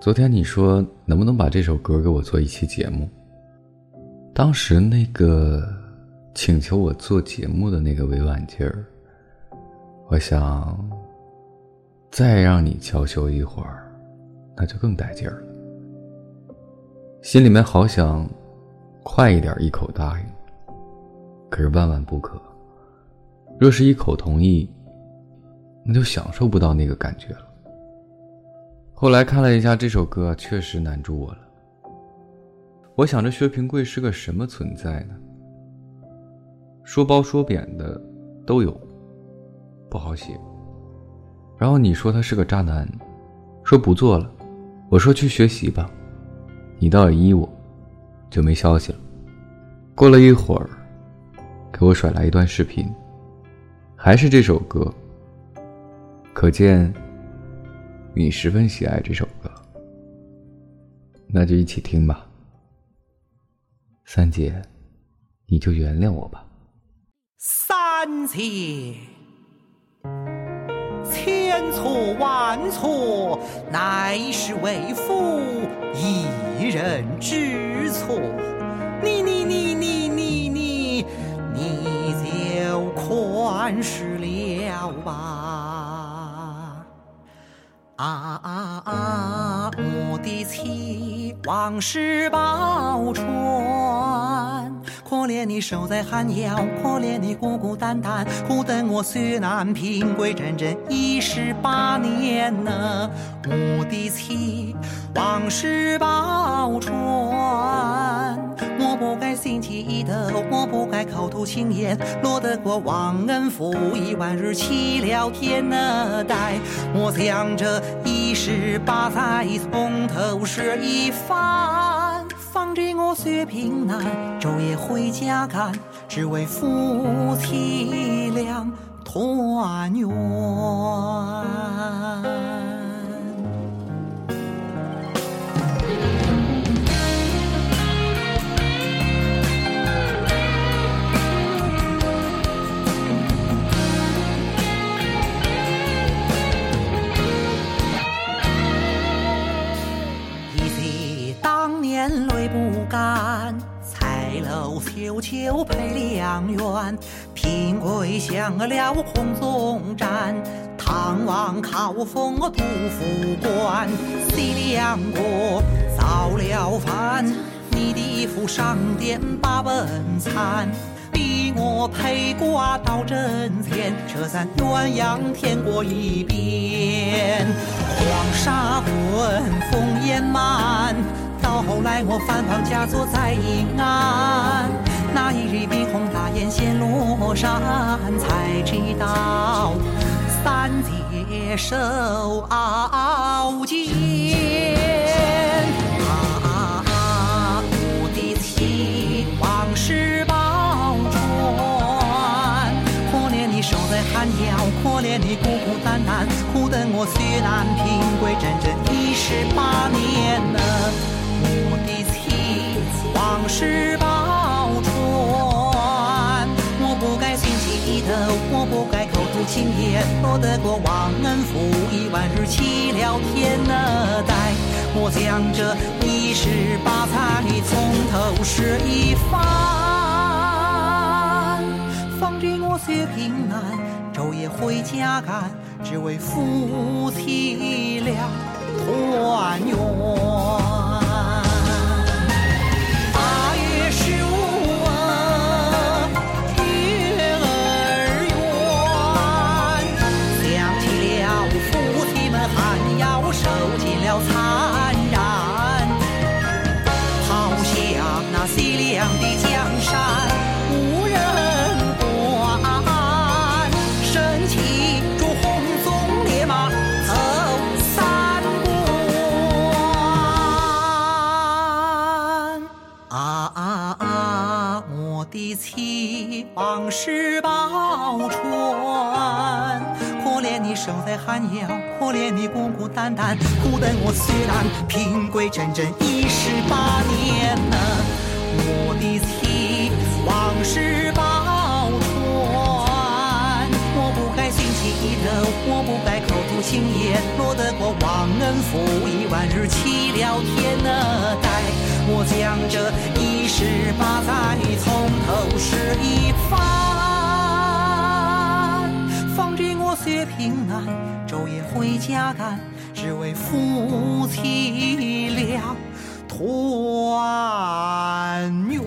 昨天你说能不能把这首歌给我做一期节目？当时那个请求我做节目的那个委婉劲儿，我想再让你娇羞一会儿，那就更带劲儿了。心里面好想快一点一口答应，可是万万不可。若是一口同意，那就享受不到那个感觉了。后来看了一下这首歌，确实难住我了。我想着薛平贵是个什么存在呢？说褒说贬的都有，不好写。然后你说他是个渣男，说不做了，我说去学习吧，你倒也依我，就没消息了。过了一会儿，给我甩来一段视频，还是这首歌，可见。你十分喜爱这首歌，那就一起听吧。三姐，你就原谅我吧。三姐，千错万错，乃是为父一人之错。你的妻，往事报传。可怜你守在寒窑，可怜你孤孤单单，苦等我雪难平归，整整一十八年呢。我的妻，往事报传。我不该心起意头，我不该口吐轻言，落得过忘恩负义，万日欺了天呢待。我想这一十八载从头说一番，方知我血平难，昼夜回家赶，只为夫妻俩团圆。秋秋配良缘，平贵享了红总战，唐王靠封杜甫官，西凉国造了反，你的父上殿把本参，逼我陪挂到阵前，撤散鸳鸯天过一边，黄沙滚烽烟漫。到后来，我反绑嫁作在阴安。那一日，笔红大雁先落山，才知道三姐手傲剑。啊，我的妻，往事宝传。可怜你守在寒窑，可怜你孤孤单单，苦等我血难平归，整整一十八年呢。我的妻，往事报传。我不该心起意头，我不该口吐轻言，落得个忘恩负义，万日弃了天呢待。我将这一十八载从头说一番，方知我血平难，昼夜回家赶，只为夫妻俩团圆。那西凉的江山无人管，身骑着红鬃烈马走三关。啊！我的妻王氏宝钏，可怜你守在寒窑，可怜你孤孤单单，苦等我薛男平贵整整一十八年呐。我的妻，往事报传，我不该心起。头，我不该口吐轻言，落得过忘恩负义，万日弃了天待。我将这一十八载从头试一番，方知我虽平安，昼夜回家赶，只为夫妻俩团圆。